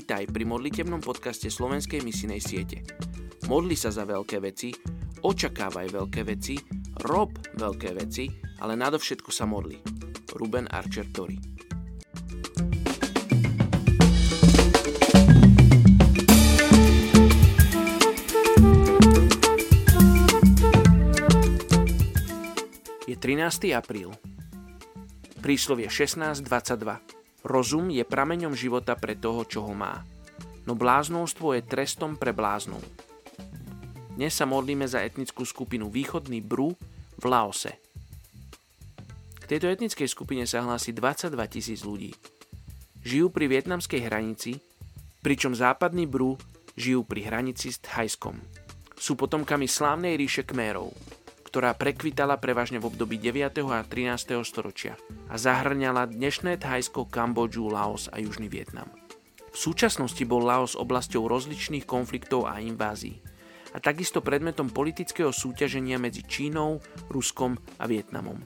Vítaj pri modlitebnom podcaste Slovenskej misinej siete. Modli sa za veľké veci, očakávaj veľké veci, rob veľké veci, ale nadovšetko sa modli. Ruben Archer Tori Je 13. apríl. Príslovie 16.22 Rozum je prameňom života pre toho, čo ho má. No bláznostvo je trestom pre bláznov. Dnes sa modlíme za etnickú skupinu Východný Bru v Laose. K tejto etnickej skupine sa hlási 22 tisíc ľudí. Žijú pri vietnamskej hranici, pričom západný Bru žijú pri hranici s Thajskom. Sú potomkami slávnej ríše Kmérov – ktorá prekvitala prevažne v období 9. a 13. storočia a zahrňala dnešné Thajsko, Kambodžu, Laos a Južný Vietnam. V súčasnosti bol Laos oblasťou rozličných konfliktov a invázií a takisto predmetom politického súťaženia medzi Čínou, Ruskom a Vietnamom.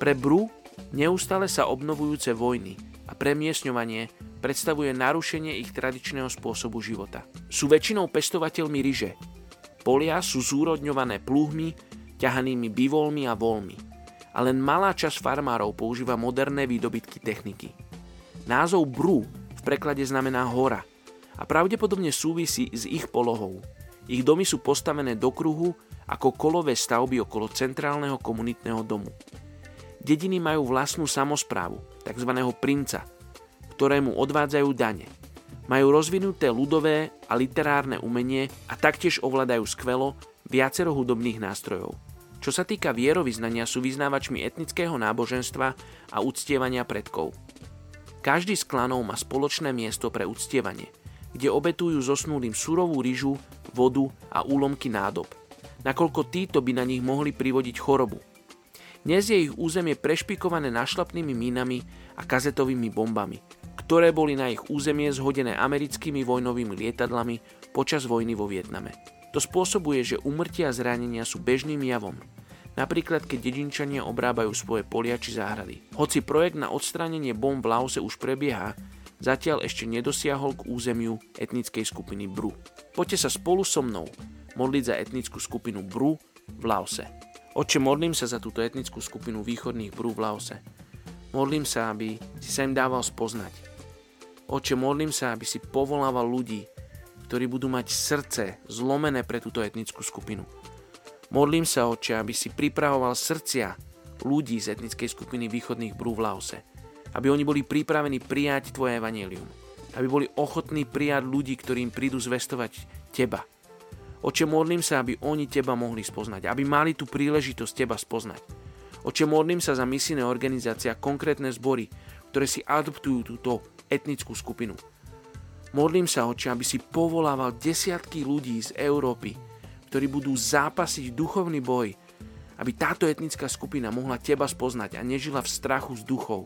Pre Bru neustále sa obnovujúce vojny a premiesňovanie predstavuje narušenie ich tradičného spôsobu života. Sú väčšinou pestovateľmi ryže. Polia sú zúrodňované plúhmi, ťahanými bivolmi a volmi. A len malá časť farmárov používa moderné výdobytky techniky. Názov Bru v preklade znamená hora a pravdepodobne súvisí s ich polohou. Ich domy sú postavené do kruhu ako kolové stavby okolo centrálneho komunitného domu. Dediny majú vlastnú samozprávu, tzv. princa, ktorému odvádzajú dane. Majú rozvinuté ľudové a literárne umenie a taktiež ovládajú skvelo viacero hudobných nástrojov. Čo sa týka vierovýznania, sú vyznávačmi etnického náboženstva a uctievania predkov. Každý z klanov má spoločné miesto pre uctievanie, kde obetujú zosnulým surovú ryžu, vodu a úlomky nádob, nakoľko títo by na nich mohli privodiť chorobu. Dnes je ich územie prešpikované našlapnými mínami a kazetovými bombami, ktoré boli na ich územie zhodené americkými vojnovými lietadlami počas vojny vo Vietname. To spôsobuje, že umrtia a zranenia sú bežným javom. Napríklad, keď dedinčania obrábajú svoje polia či záhrady. Hoci projekt na odstránenie bomb v Laose už prebieha, zatiaľ ešte nedosiahol k územiu etnickej skupiny Bru. Poďte sa spolu so mnou modliť za etnickú skupinu Bru v Laose. Oče, modlím sa za túto etnickú skupinu východných Bru v Laose. Modlím sa, aby si sa im dával spoznať. Oče, modlím sa, aby si povolával ľudí, ktorí budú mať srdce zlomené pre túto etnickú skupinu. Modlím sa, oče, aby si pripravoval srdcia ľudí z etnickej skupiny východných brú v Laose. Aby oni boli pripravení prijať Tvoje evanelium. Aby boli ochotní prijať ľudí, ktorým prídu zvestovať Teba. Oče, modlím sa, aby oni Teba mohli spoznať. Aby mali tú príležitosť Teba spoznať. Oče, modlím sa za misijné organizácie a konkrétne zbory, ktoré si adoptujú túto etnickú skupinu Modlím sa, Oče, aby si povolával desiatky ľudí z Európy, ktorí budú zápasiť duchovný boj, aby táto etnická skupina mohla Teba spoznať a nežila v strachu z duchov.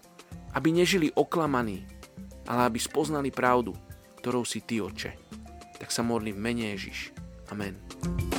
Aby nežili oklamaní, ale aby spoznali pravdu, ktorou si Ty, Oče. Tak sa modlím mene Ježiš. Amen.